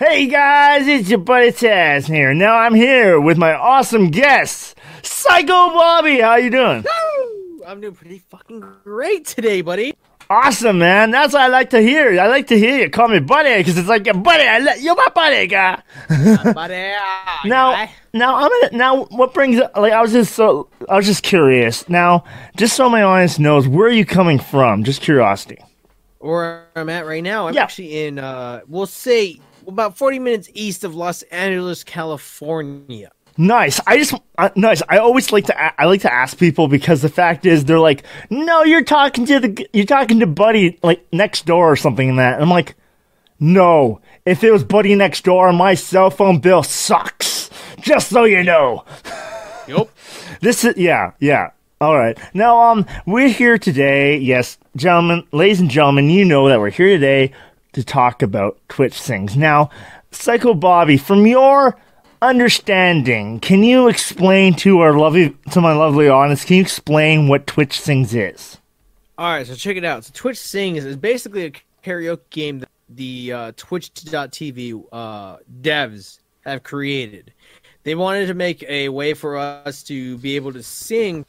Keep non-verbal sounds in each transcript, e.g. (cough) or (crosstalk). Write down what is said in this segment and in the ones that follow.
Hey guys, it's your buddy Taz here. Now I'm here with my awesome guest, Psycho Bobby. How you doing? Woo! I'm doing pretty fucking great today, buddy. Awesome, man. That's what I like to hear. I like to hear you call me buddy because it's like, buddy, I let you're my buddy, guy. (laughs) buddy, ah, Now, guy. now I'm gonna. Now, what brings? Like, I was just so. I was just curious. Now, just so my audience knows, where are you coming from? Just curiosity. where I'm at right now, I'm Yeah. actually in, uh, we'll say, about 40 minutes east of Los Angeles, California. Nice. I just uh, nice. I always like to a- I like to ask people because the fact is they're like, no, you're talking to the you're talking to Buddy like next door or something in that. And I'm like, no. If it was Buddy next door, my cell phone bill sucks. Just so you know. Yup. (laughs) This is yeah, yeah. All right. Now um we're here today. Yes, gentlemen, ladies and gentlemen, you know that we're here today to talk about Twitch Sings. Now, Psycho Bobby, from your understanding, can you explain to our lovely to my lovely audience, can you explain what Twitch Sings is? All right, so check it out. So Twitch Sings is basically a karaoke game that the uh, Twitch.tv uh, devs have created. They wanted to make a way for us to be able to sing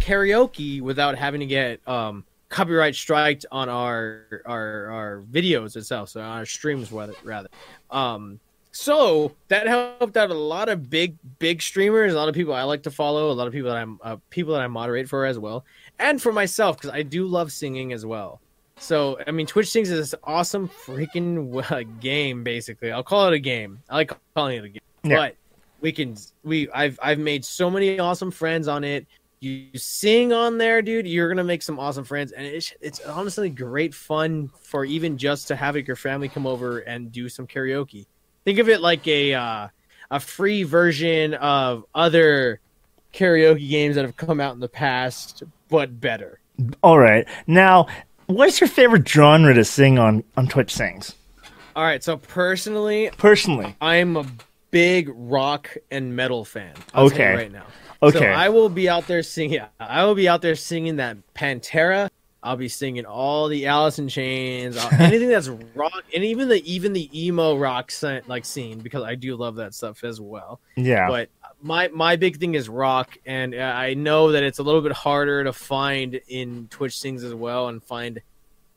karaoke without having to get um, copyright striked on our our our videos itself, so on our streams rather rather. Um, so that helped out a lot of big big streamers, a lot of people I like to follow, a lot of people that I'm uh, people that I moderate for as well, and for myself because I do love singing as well. So I mean, Twitch Sings is this awesome freaking (laughs) uh, game. Basically, I'll call it a game. I like calling it a game, Yeah. but we can we I've I've made so many awesome friends on it. You sing on there, dude. You're gonna make some awesome friends, and it's it's honestly great fun for even just to have your family come over and do some karaoke. Think of it like a uh, a free version of other karaoke games that have come out in the past, but better. All right. Now, what's your favorite genre to sing on on Twitch Sings? All right, so personally, Personally. I'm a big rock and metal fan. I'll Okay. right now. Okay. So I will be out there singing. I will be out there singing that Pantera. I'll be singing all the Alice in Chains, (laughs) anything that's rock, and even the even the emo rock scene, like scene because I do love that stuff as well. yeah. But my my big thing is rock, and uh, I know that it's a little bit harder to find in Twitch Sings as well, and find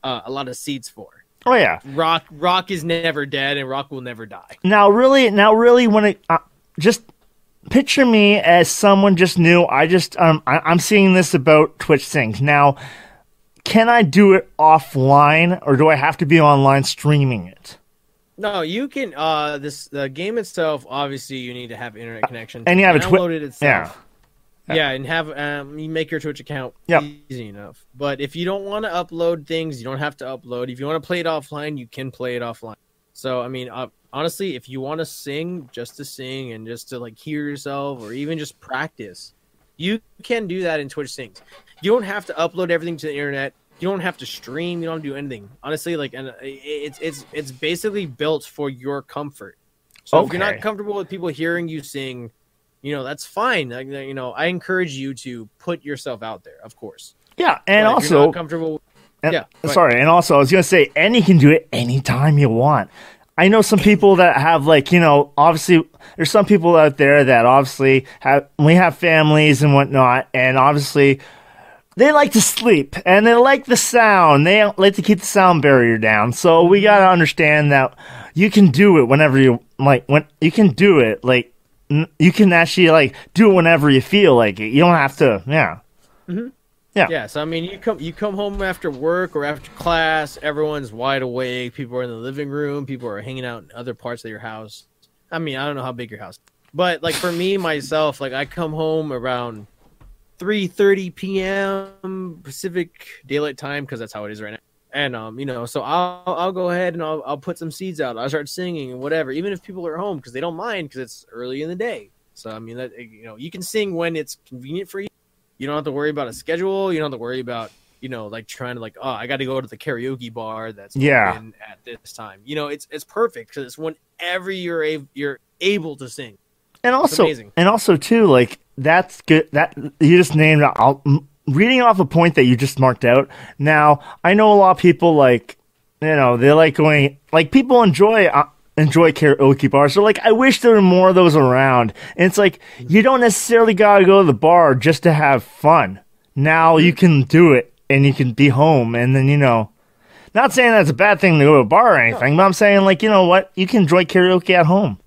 uh, a lot of seeds for. oh yeah. Rock rock is never dead, and rock will never die. Now, really, now, really, when it uh, just picture me as someone just new. I just um, I, I'm seeing this about Twitch Sings now. Can I do it offline, or do I have to be online streaming it? No, you can. Uh, this the game itself. Obviously, you need to have internet connection. and you have a Twi- download it itself. Yeah, Yeah, and have um, you make your Twitch account Yep. easy enough. But if you don't want to upload things, you don't have to upload. If you want to play it offline, you can play it offline. So I mean, uh, honestly, if you want to sing just to sing and just to like hear yourself or even just practice, you can do that in Twitch Sings. You don't have to upload everything to the internet. You don't have to stream. You don't have to do anything. Honestly, like, and uh, it's it's it's basically built for your comfort. So if you're not comfortable with people hearing you sing, you know that's fine. Like, you know, I encourage you to put yourself out there, of course. Yeah, and But if you're also, not comfortable. and- yeah, sorry, and also, I was gonna say, and you can do it anytime you want. I know some people that have like you know, obviously, there's some people out there that obviously have we have families and whatnot, and obviously. They like to sleep and they like the sound. They like to keep the sound barrier down. So we mm-hmm. gotta understand that you can do it whenever you like. When you can do it, like you can actually like do it whenever you feel like it. You don't have to. Yeah. Mm-hmm. Yeah, Yeah. so I mean, you come you come home after work or after class, everyone's wide awake. People are in the living room. People are hanging out in other parts of your house. I mean, I don't know how big your house, but like for me myself, like I come home around three thirty p.m. Pacific Daylight Time because that's how it is right now. And um, you know, so I'll I'll go ahead and I'll I'll put some seeds out. I'll start singing and whatever, even if people are home because they don't mind because it's early in the day. So I mean, that you know, you can sing when it's convenient for you. You don't have to worry about a schedule. You don't have to worry about you know like trying to like oh I got to go to the karaoke bar that's Yeah. at this time. You know, it's it's perfect because it's whenever you're a, you're able to sing. and also and also too like that's good that you just named I'll, reading off a point that you just marked out now i know a lot of people like you know they like going like people enjoy uh, enjoy karaoke bars. So like I wish there were more of those around. And it's like you don't necessarily gotta go to the bar just to have fun. Now you can do it and you can be home and then you know not saying that's a bad thing to go to a bar or anything, but I'm saying like, you know what, you can enjoy karaoke at home.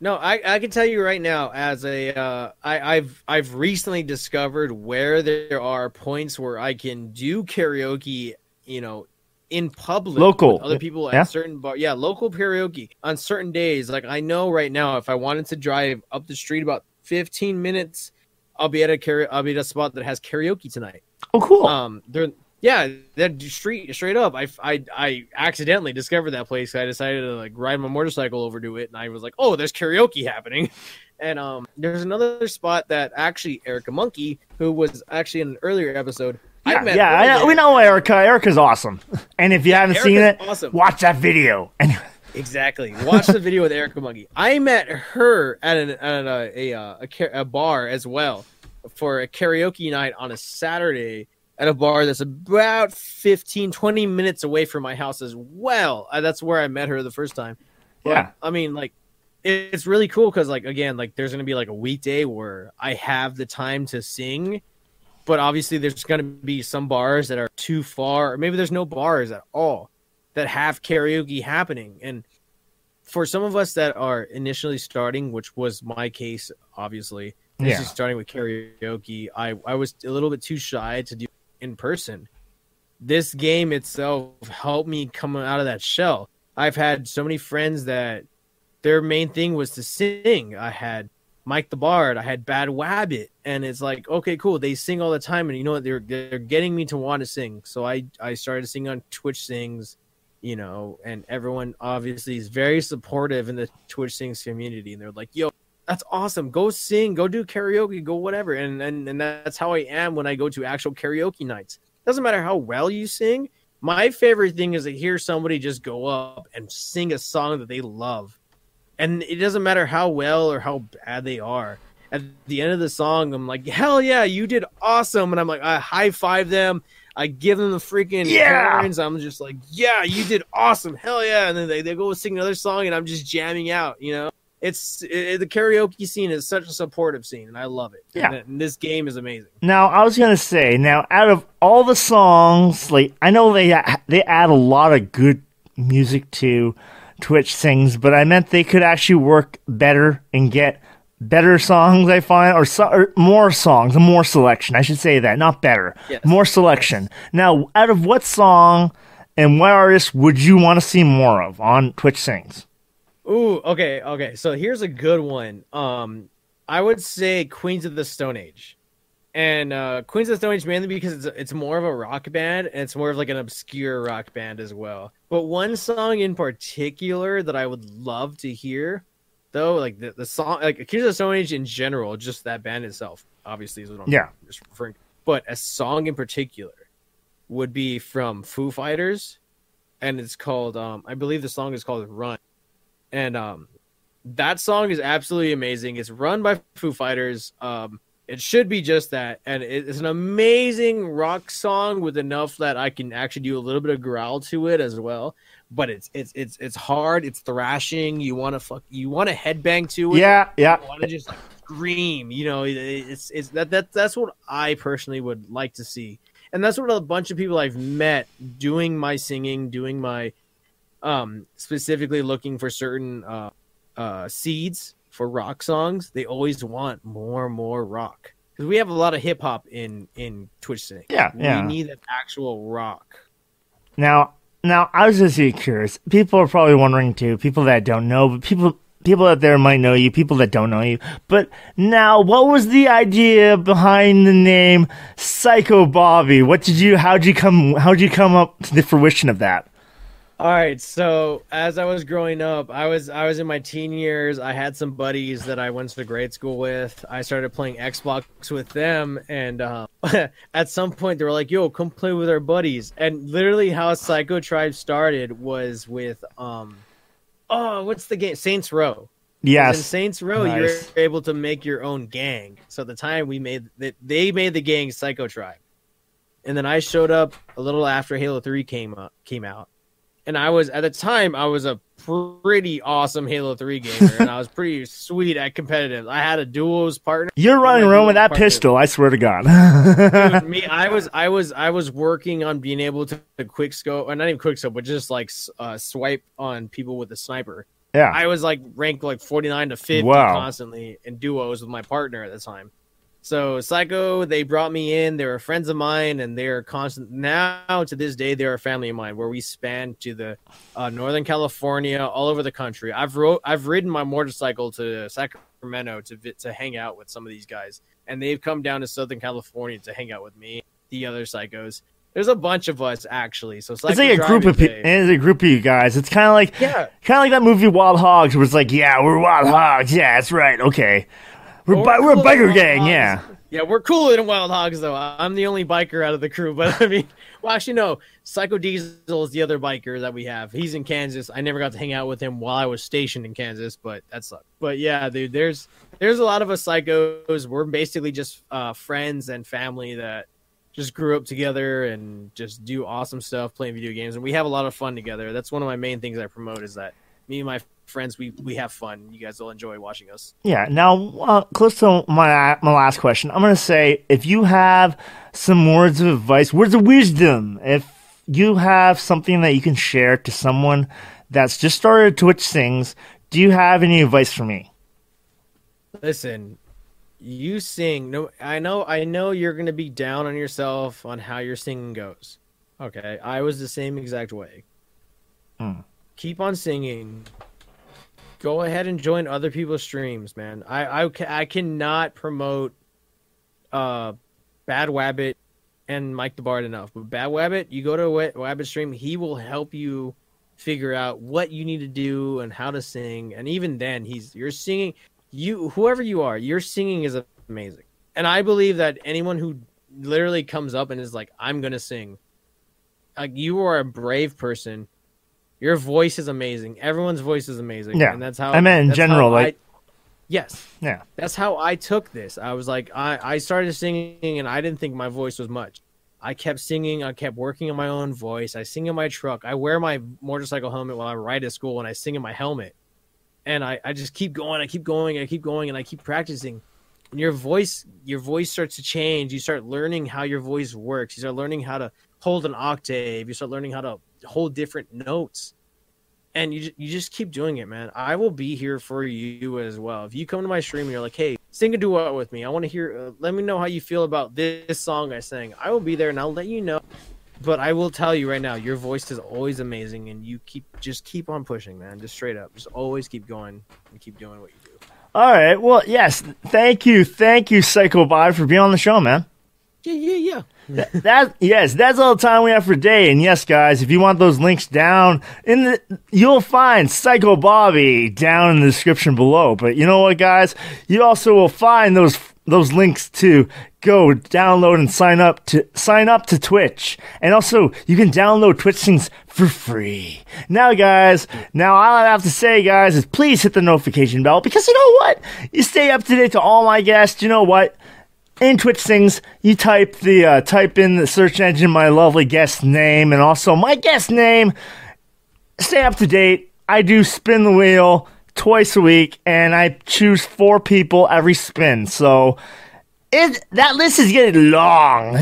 No, I, I can tell you right now, as a uh, I, I've I've recently discovered where there are points where I can do karaoke, you know, in public, Local. other people Yeah. at certain bar, yeah, local karaoke on certain days. Like I know right now, if I wanted to drive up the street about 15 minutes, I'll be at a karaoke, I'll be at a spot that has karaoke tonight. Oh cool. Um, they're yeah, that street straight up. I, I I accidentally discovered that place. I decided to like ride my motorcycle over to it, and I was like, oh, there's karaoke happening. (laughs) And um, there's another spot that actually Erica Monkey, who was actually in an earlier episode. Yeah, yeah I we know Erica. Erica's awesome. And if you haven't seen it, awesome. watch that video. (laughs) And Exactly. Watch the video with Erica Monkey. I met her at, an, at a, a, uh, a, a bar as well for a karaoke night on a Saturday at a bar that's about 15, 20 minutes away from my house as well. Uh, that's where I met her the first time. But, Yeah. I mean, like, it- it's really cool because, like, again, like, there's going to be like a weekday where I have the time to sing. But obviously, there's going to be some bars that are too far, or maybe there's no bars at all that have karaoke happening. And for some of us that are initially starting, which was my case, obviously, Yeah. starting with karaoke, I, I was a little bit too shy to do in person. This game itself helped me come out of that shell. I've had so many friends that their main thing was to sing. I had Mike the Bard, I had Bad Wabbit, and it's like, okay, cool. They sing all the time, and you know what? They're they're getting me to want to sing. So I I started singing on Twitch Sings, you know, and everyone obviously is very supportive in the Twitch Sings community, and they're like, yo, that's awesome. Go sing, go do karaoke, go whatever. And and and that's how I am when I go to actual karaoke nights. Doesn't matter how well you sing. My favorite thing is to hear somebody just go up and sing a song that they love. And it doesn't matter how well or how bad they are. At the end of the song, I'm like, hell yeah, you did awesome. And I'm like, I high five them. I give them the freaking Yeah. horns. I'm just like, yeah, you did awesome. Hell yeah. And then they, they go sing another song and I'm just jamming out, you know? It's it, the karaoke scene is such a supportive scene and I love it. Yeah. And, and this game is amazing. Now, I was gonna say, now out of all the songs, like I know they they add a lot of good music to Twitch sings, but I meant they could actually work better and get better songs. I find, or, so, or more songs, more selection. I should say that, not better, Yes. more selection. Now, out of what song and what artist would you want to see more of on Twitch sings? Ooh, okay, okay. So here's a good one. Um, I would say Queens of the Stone Age, and uh, Queens of the Stone Age mainly because it's it's more of a rock band and it's more of like an obscure rock band as well. But one song in particular that I would love to hear, though, like the, the song, like Queens of the Stone Age in general, just that band itself, obviously is what I'm Yeah. just referring. But a song in particular would be from Foo Fighters, and it's called um, I believe the song is called Run and um that song is absolutely amazing it's run by foo fighters um it should be just that and it's an amazing rock song with enough that i can actually do a little bit of growl to it as well. But it's it's it's it's hard it's thrashing you want to fuck you want to headbang to it. Yeah, yeah. you want to just like scream you know it's it's that that that's what i personally would like to see. And that's what a bunch of people i've met doing my singing doing my um specifically looking for certain uh uh seeds for rock songs they always want more and more rock because we have a lot of hip hop in in twitch sing Yeah, yeah. we need that actual rock Now, now I was just curious. People are probably wondering too. People that don't know, but people people out there might know you. People that don't know you. But now, what was the idea behind the name Psycho Bobby? What did you? How'd you come? How'd you come up to the fruition of that? All right, so as I was growing up, I was I was in my teen years. I had some buddies that I went to grade school with. I started playing Xbox with them, and uh, (laughs) at some point they were like, "Yo, come play with our buddies." And literally, how Psycho Tribe started was with um, oh, what's the game? Saints Row. 'Cause In Yes. Saints Row, Nice. you're able to make your own gang. So at the time we made that, they made the gang Psycho Tribe, and then I showed up a little after Halo Three came up, came out, and I was at the time I was a pretty awesome Halo 3 gamer and I was pretty (laughs) sweet at competitive. I had a duos partner. You're running around with that partner. pistol, I swear to God. Dude, (laughs) me, I was, I was, I was working on being able to quick scope, or not even quick scope, but just like uh, swipe on people with a sniper. Yeah, I was like ranked like 49 to 50 wow. constantly in duos with my partner at the time. So Psycho, they brought me in. They were friends of mine, and they're constant. Now to this day, they're a family of mine. Where we span to the uh, Northern California, all over the country. I've wrote, I've ridden my motorcycle to Sacramento to to hang out with some of these guys, and they've come down to Southern California to hang out with me, the other psychos. There's a bunch of us actually. So Psycho it's like a group of people. It's a group of you guys. It's kind of like yeah, kind of like that movie Wild Hogs, where it's like, yeah, we're Wild Hogs. Yeah, that's right. Okay. We're, bi- we're a biker gang, hogs. yeah. Yeah, we're cooler than Wild Hogs, though. I'm the only biker out of the crew. (laughs) But I mean, well, actually, no. Psycho Diesel is the other biker that we have. He's in Kansas. I never got to hang out with him while I was stationed in Kansas, but that sucked. But yeah, dude, there's there's a lot of us psychos. We're basically just uh, friends and family that just grew up together and just do awesome stuff playing video games, and we have a lot of fun together. That's one of my main things I promote is that me and my friends, we we have fun. You guys will enjoy watching us. Yeah. Now, uh, close to my my last question, I'm gonna say if you have some words of advice, words of wisdom, if you have something that you can share to someone that's just started Twitch Sings, do you have any advice for me? Listen, you sing. No, I know. I know you're gonna be down on yourself on how your singing goes. Okay, I was the same exact way. Hmm keep on singing. Go ahead and join other people's streams, man. I I, I cannot promote uh Bad Wabbit and Mike the Bard enough. But Bad Wabbit, you go to a Wabbit stream, he will help you figure out what you need to do and how to sing. And even then, he's you're singing you whoever you are, your singing is amazing. And I believe that anyone who literally comes up and is like, "I'm gonna sing," like you are a brave person your voice is amazing. Everyone's voice is amazing. Yeah, and that's how I meant in general. Like, I, yes, yeah, that's how I took this. I was like, I I started singing, and I didn't think my voice was much. I kept singing. I kept working on my own voice. I sing in my truck. I wear my motorcycle helmet while I ride at school, and I sing in my helmet. And I, I just keep going. I keep going. I keep going, and I keep practicing. And your voice, your voice starts to change. You start learning how your voice works. You start learning how to hold an octave. You start learning how to hold different notes and you you just keep doing it, man. I will be here for you as well. If you come to my stream and you're like, "Hey, sing a duet with me. I want to hear. Uh, let me know how you feel about this song I sang." I will be there and I'll let you know. But I will tell you right now, your voice is always amazing, and you keep just keep on pushing, man. Just straight up, just always keep going and keep doing what you do. All right. Well, yes. Thank you, thank you, Psycho Bot, for being on the show, man. Yeah, yeah, yeah that, that, yes, that's all the time we have for today. And yes, guys, if you want those links down in the, you'll find Psycho Bobby down in the description below. But you know what, guys, you also will find those those links to go download and sign up to sign up to Twitch. And also, you can download Twitch Sings for free. Now, guys, now all I have to say, guys, is please hit the notification bell because you know what? You stay up to date to all my guests. You know what? In Twitch Sings, you type the uh, type in the search engine my lovely guest name and also my guest name. Stay up to date. I do spin the wheel twice a week, and I choose four people every spin. So it that list is getting long.